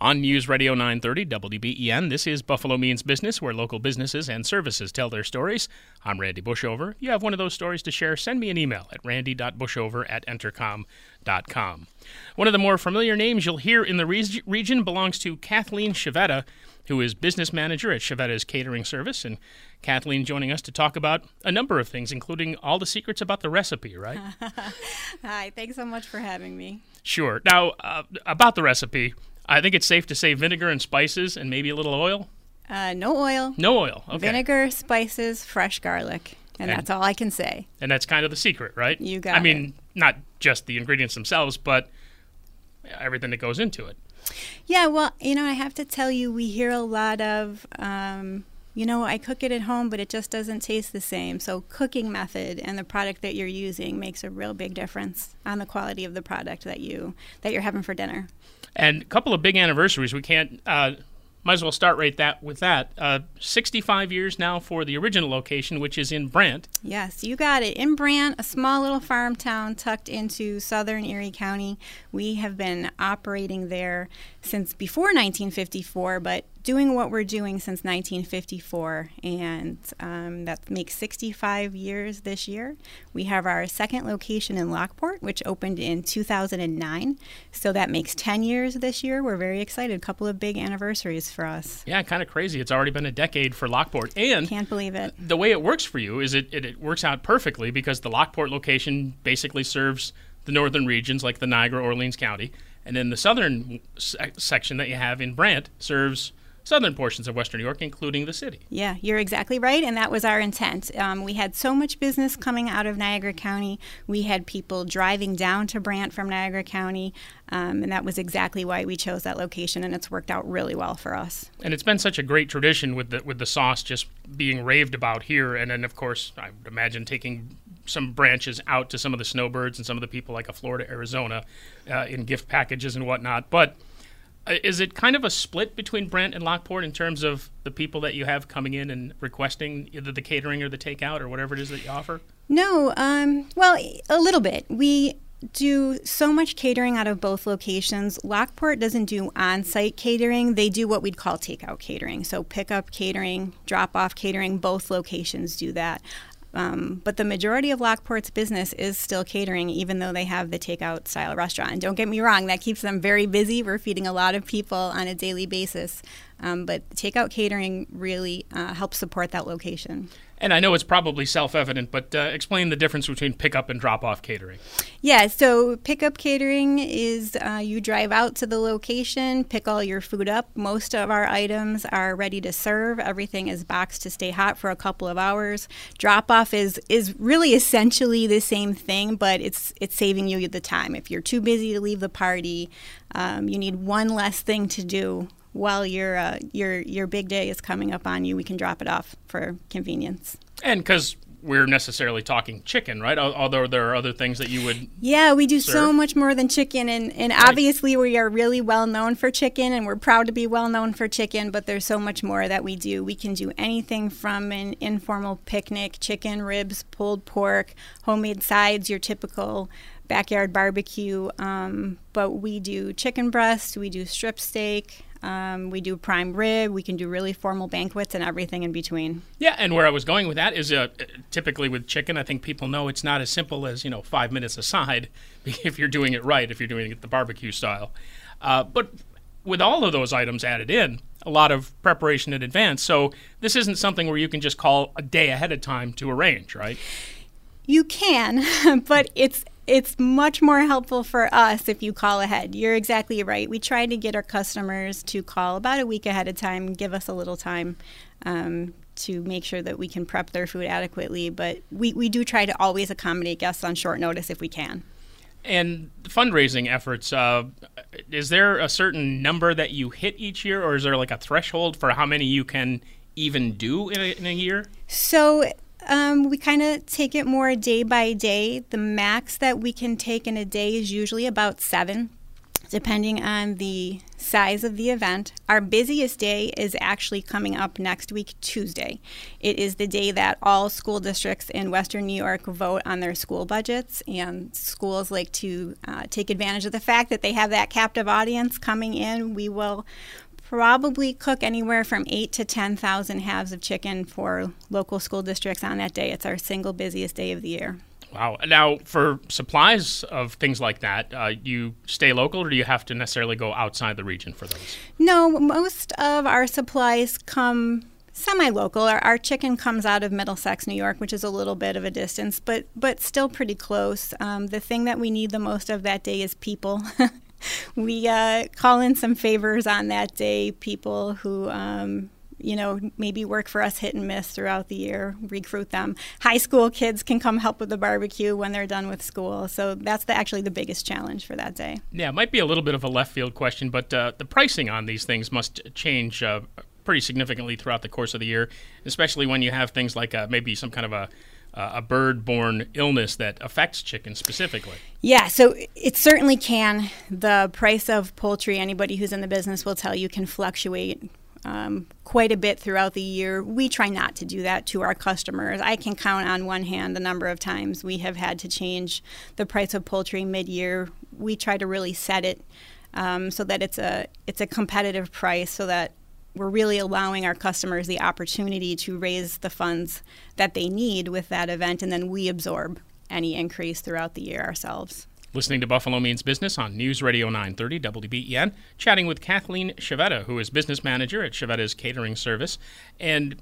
On News Radio 930 WBEN, this is Buffalo Means Business, where local businesses and services tell their stories. I'm Randy Bushover. You have one of those stories to share, send me an email at randy.bushover at entercom.com. One of the more familiar names you'll hear in the re- region belongs to Kathleen Chiavetta, who is business manager at Chiavetta's Catering Service. And Kathleen joining us to talk about a number of things, including all the secrets about the recipe, right? Hi, thanks so much for having me. Sure. Now, uh, about the recipe, I think it's safe to say vinegar and spices and maybe a little oil. Uh, no oil. No oil. Okay. Vinegar, spices, fresh garlic. And, and, that's all I can say. And that's kind of the secret, right? You got I mean, not just the ingredients themselves, but everything that goes into it. Yeah, well, you know, I have to tell you, we hear a lot of, um, you know, I cook it at home, but it just doesn't taste the same. So, cooking method and the product that you're using makes a real big difference on the quality of the product that you that you're having for dinner. And a couple of big anniversaries. We can't. Uh, might as well start right that with that. Uh, 65 years now for the original location, which is in Brant. Yes, you got it. In Brant, a small little farm town tucked into southern Erie County. We have been operating there since before 1954, but doing what we're doing since 1954, and um, that makes 65 years this year. We have our second location in Lockport, which opened in 2009, so that makes 10 years this year. We're very excited. A couple of big anniversaries for us. Yeah, kind of crazy. It's already been a decade for Lockport, and can't believe it. The way it works for you is it, it, it works out perfectly because the Lockport location basically serves the northern regions like the Niagara, Orleans County. And then the southern se- section that you have in Brant serves southern portions of Western New York, including the city. Yeah, you're exactly right, and that was our intent. Um, we had so much business coming out of Niagara County. We had people driving down to Brant from Niagara County, um, and that was exactly why we chose that location, and it's worked out really well for us. And it's been such a great tradition with the with the sauce just being raved about here, and then of course I would imagine taking some branches out to some of the snowbirds and some of the people like a Florida, Arizona, uh, in gift packages and whatnot, but is it kind of a split between Brant and Lockport in terms of the people that you have coming in and requesting either the catering or the takeout or whatever it is that you offer? No, um, well, a little bit. We do so much catering out of both locations. Lockport doesn't do on site catering, they do what we'd call takeout catering. So, pick up catering, drop off catering, both locations do that. Um, but the majority of Lockport's business is still catering, even though they have the takeout style restaurant. And don't get me wrong, that keeps them very busy. We're feeding a lot of people on a daily basis. Um, but takeout catering really uh, helps support that location. And I know it's probably self evident, but uh, explain the difference between pickup and drop off catering. Yeah, so pickup catering is uh, you drive out to the location, pick all your food up. Most of our items are ready to serve. Everything is boxed to stay hot for a couple of hours. Drop off is, is really essentially the same thing, but it's, it's saving you the time. If you're too busy to leave the party, um, you need one less thing to do while your uh, your your big day is coming up on you, we can drop it off for convenience. And because we're necessarily talking chicken, right? Although there are other things that you would. Yeah, we do serve. so much more than chicken, and and right. obviously we are really well known for chicken, and we're proud to be well known for chicken. But there's so much more that we do. We can do anything from an informal picnic, chicken ribs, pulled pork, homemade sides, your typical backyard barbecue. Um, but we do chicken breast, we do strip steak, um, we do prime rib. We can do really formal banquets and everything in between. Yeah, and where I was going with that is uh, typically with chicken, I think people know it's not as simple as you know five minutes aside if you're doing it right, if you're doing it the barbecue style. Uh, but with all of those items added in, a lot of preparation in advance. So this isn't something where you can just call a day ahead of time to arrange, right? You can, but it's it's much more helpful for us if you call ahead. You're exactly right. We try to get our customers to call about a week ahead of time, give us a little time um, to make sure that we can prep their food adequately. But we, we do try to always accommodate guests on short notice if we can. And fundraising efforts, uh, is there a certain number that you hit each year, or is there like a threshold for how many you can even do in a, in a year? So um, we kind of take it more day by day. The max that we can take in a day is usually about seven depending on the size of the event. Our busiest day is actually coming up next week, Tuesday. It is the day that all school districts in Western New York vote on their school budgets, and schools like to uh, take advantage of the fact that they have that captive audience coming in. We will probably cook anywhere from eight to 10,000 halves of chicken for local school districts on that day. It's our single busiest day of the year. Wow. Now, for supplies of things like that, uh, you stay local or do you have to necessarily go outside the region for those? No, most of our supplies come semi-local. Our, our, chicken comes out of Middlesex, New York, which is a little bit of a distance, but but still pretty close. Um, the thing that we need the most of that day is people. we uh, call in some favors on that day, people who um, you know, maybe work for us hit and miss throughout the year, recruit them. High school kids can come help with the barbecue when they're done with school. So that's the, actually the biggest challenge for that day. Yeah, it might be a little bit of a left field question, but uh, the pricing on these things must change uh, pretty significantly throughout the course of the year, especially when you have things like uh, maybe some kind of a uh, a bird-borne illness that affects chickens specifically. Yeah, so it certainly can. The price of poultry, anybody who's in the business will tell you, can fluctuate um, quite a bit throughout the year. We try not to do that to our customers. I can count on one hand the number of times we have had to change the price of poultry mid-year. We try to really set it um, so that it's a it's a competitive price, so that we're really allowing our customers the opportunity to raise the funds that they need with that event, and then we absorb any increase throughout the year ourselves. Listening to Buffalo Means Business on News Radio 930 WBEN, chatting with Kathleen Chiavetta, who is business manager at Chiavetta's Catering Service, and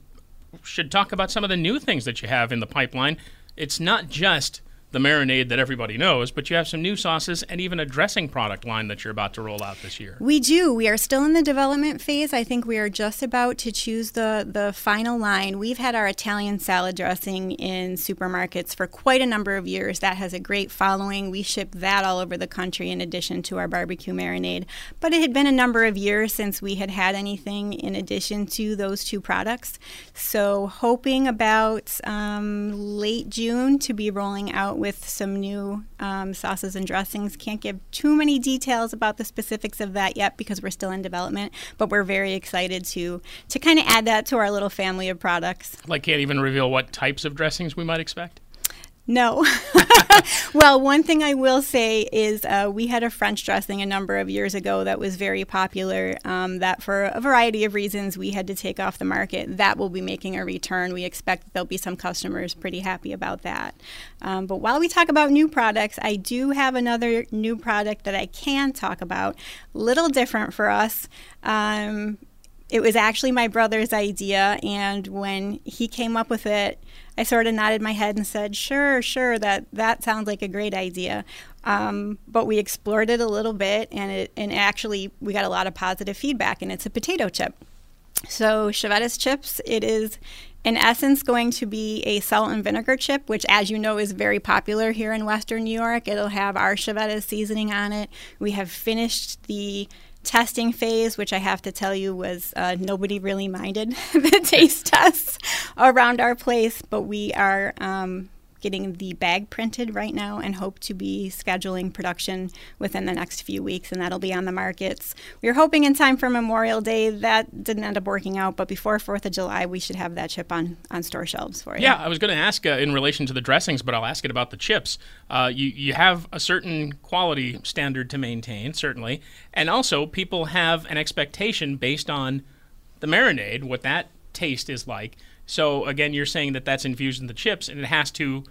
should talk about some of the new things that you have in the pipeline. It's not just the marinade that everybody knows, but you have some new sauces and even a dressing product line that you're about to roll out this year. We do. We are still in the development phase. I think we are just about to choose the, the final line. We've had our Italian salad dressing in supermarkets for quite a number of years. That has a great following. We ship that all over the country in addition to our barbecue marinade. But it had been a number of years since we had had anything in addition to those two products. So, hoping about um, late June to be rolling out with some new um, sauces and dressings. Can't give too many details about the specifics of that yet because we're still in development, but we're very excited to to kind of add that to our little family of products. Like, can't even reveal what types of dressings we might expect. No. well, one thing I will say is uh, we had a French dressing a number of years ago that was very popular. Um, that, for a variety of reasons, we had to take off the market. That will be making a return. We expect there'll be some customers pretty happy about that. Um, but while we talk about new products, I do have another new product that I can talk about. Little different for us. Um, it was actually my brother's idea, and when he came up with it, I sort of nodded my head and said, "Sure, sure, that that sounds like a great idea." Um, but we explored it a little bit, and it and actually we got a lot of positive feedback. And it's a potato chip. So Chiavetta's chips, it is in essence going to be a salt and vinegar chip, which, as you know, is very popular here in Western New York. It'll have our Chiavetta's seasoning on it. We have finished the testing phase, which I have to tell you was uh, nobody really minded the taste tests around our place, but we are um, getting the bag printed right now and hope to be scheduling production within the next few weeks, and that'll be on the markets. We were hoping in time for Memorial Day. That didn't end up working out, but before 4th of July, we should have that chip on, on store shelves for you. Yeah, I was going to ask uh, in relation to the dressings, but I'll ask it about the chips. Uh, you, you have a certain quality standard to maintain, certainly, and also people have an expectation based on the marinade, what that taste is like. So again, you're saying that that's infused in the chips, and it has to,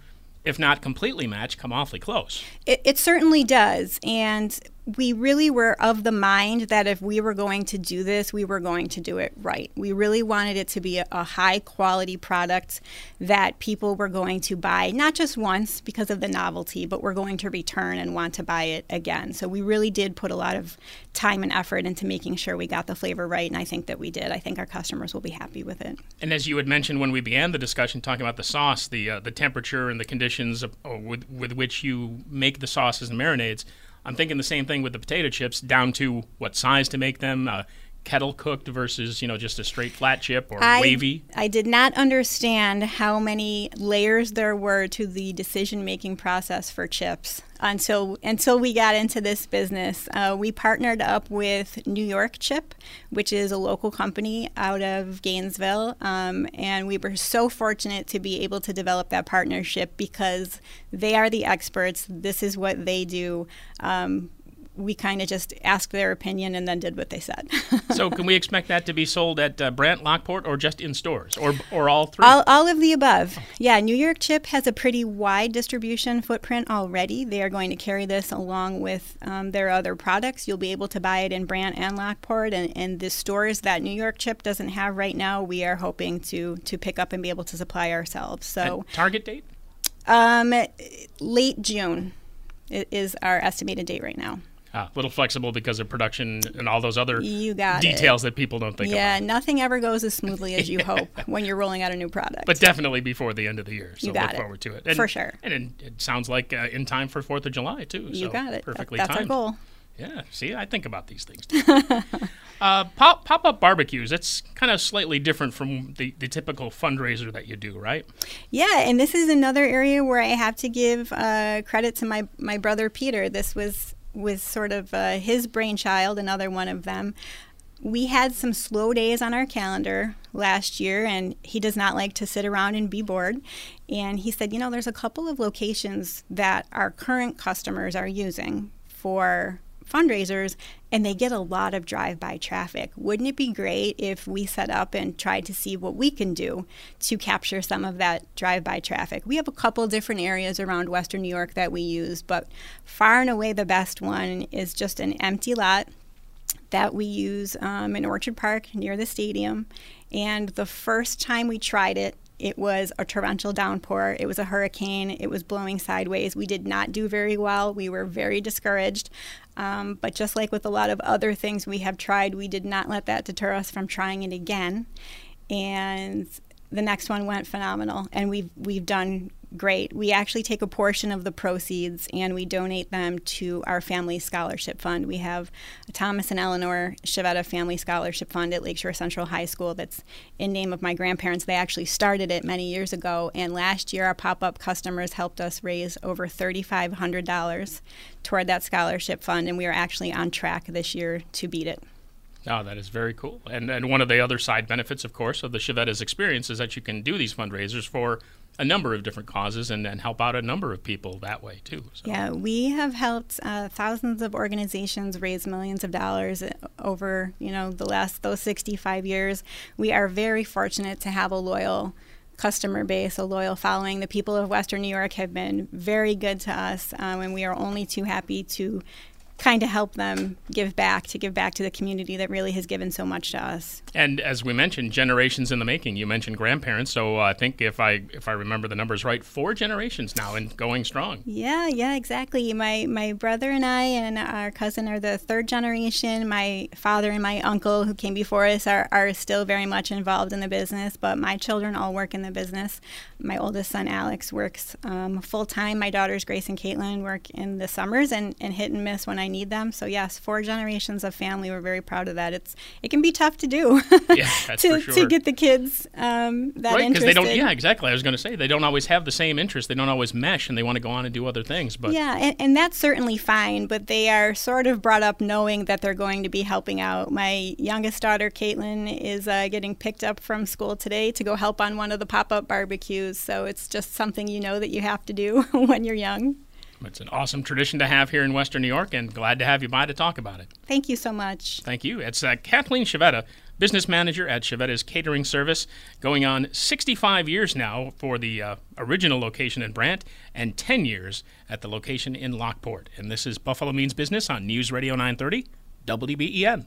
if not completely match, come awfully close. It, it certainly does, and we really were of the mind that if we were going to do this, we were going to do it right. We really wanted it to be a, a, high quality product that people were going to buy, not just once because of the novelty, but we're going to return and want to buy it again. So we really did put a lot of time and effort into making sure we got the flavor right, and I think that we did. I think our customers will be happy with it. And as you had mentioned when we began the discussion, talking about the sauce, the uh, the temperature and the conditions of, uh, with, with which you make the sauces and marinades I'm thinking the same thing with the potato chips, down to what size to make them. Uh, kettle cooked versus you know just a straight flat chip or I, wavy? I did not understand how many layers there were to the decision making process for chips until until we got into this business. Uh, we partnered up with New York Chip, which is a local company out of Gainesville, um, and we were so fortunate to be able to develop that partnership because they are the experts. This is what they do. Um, we kind of just asked their opinion and then did what they said. so, can we expect that to be sold at uh, Brant, Lockport, or just in stores, or or all three? All, all of the above. Yeah, New York Chip has a pretty wide distribution footprint already. They are going to carry this along with um, their other products. You'll be able to buy it in Brant and Lockport, and, and the stores that New York Chip doesn't have right now, we are hoping to to pick up and be able to supply ourselves. So, and target date? Um, late June is our estimated date right now a little flexible because of production and all those other you got details it. that people don't think yeah, about. Yeah, nothing ever goes as smoothly as you hope when you're rolling out a new product. But definitely before the end of the year. So you got look it. forward to it. And, For sure. And it, it sounds like uh, in time for 4th of July, too. You so got it. Perfectly that, that's timed. our goal. Yeah, see, I think about these things. uh, pop pop up barbecues. It's kind of slightly different from the, the typical fundraiser that you do, right? Yeah, and this is another area where I have to give uh, credit to my my brother Peter. This was was sort of uh, his brainchild, another one of them. We had some slow days on our calendar last year, and he does not like to sit around and be bored. And he said, You know, there's a couple of locations that our current customers are using for fundraisers and they get a lot of drive by traffic. Wouldn't it be great if we set up and tried to see what we can do to capture some of that drive by traffic? We have a couple different areas around Western New York that we use, but far and away the best one is just an empty lot that we use um, in Orchard Park near the stadium. And the first time we tried it, it was a torrential downpour. It was a hurricane. It was blowing sideways. We did not do very well. We were very discouraged. Um, but just like with a lot of other things we have tried, we did not let that deter us from trying it again. And the next one went phenomenal, and we've we've done great. We actually take a portion of the proceeds and we donate them to our family scholarship fund. We have a Thomas and Eleanor Chiavetta Family Scholarship Fund at Lakeshore Central High School that's in name of my grandparents. They actually started it many years ago, and last year our pop-up customers helped us raise over $3,500 toward that scholarship fund, and we are actually on track this year to beat it. Oh, that is very cool. And and one of the other side benefits, of course, of the Chiavetta's experience is that you can do these fundraisers for a number of different causes and, and help out a number of people that way too. So. Yeah, we have helped uh, thousands of organizations raise millions of dollars over you know the last those 65 years. We are very fortunate to have a loyal customer base, a loyal following. The people of Western New York have been very good to us, um, and we are only too happy to kind of help them give back to give back to the community that really has given so much to us. And as we mentioned, generations in the making. You mentioned grandparents, so I think if I if I remember the numbers right, four generations now and going strong. Yeah, yeah, exactly. My my brother and I and our cousin are the third generation. My father and my uncle who came before us are, are still very much involved in the business, but my children all work in the business. My oldest son Alex works um, full time. My daughters Grace and Caitlin work in the summers and, and hit and miss when I need them. So yes, four generations of family. We're very proud of that. It's it can be tough to do. yeah, that's to, for sure. to get the kids um, that right, because they don't. Yeah, exactly. I was going to say they don't always have the same interest. They don't always mesh, and they want to go on and do other things. But yeah, and, and that's certainly fine. But they are sort of brought up knowing that they're going to be helping out. My youngest daughter, Caitlin, is uh, getting picked up from school today to go help on one of the pop-up barbecues. So it's just something you know that you have to do when you're young. It's an awesome tradition to have here in Western New York, and glad to have you by to talk about it. Thank you so much. Thank you. It's uh, Kathleen Chiavetta, business manager at Chiavetta's Catering Service, going on 65 years now for the uh, original location in Brant and 10 years at the location in Lockport. And this is Buffalo Means Business on News Radio 930, WBEN.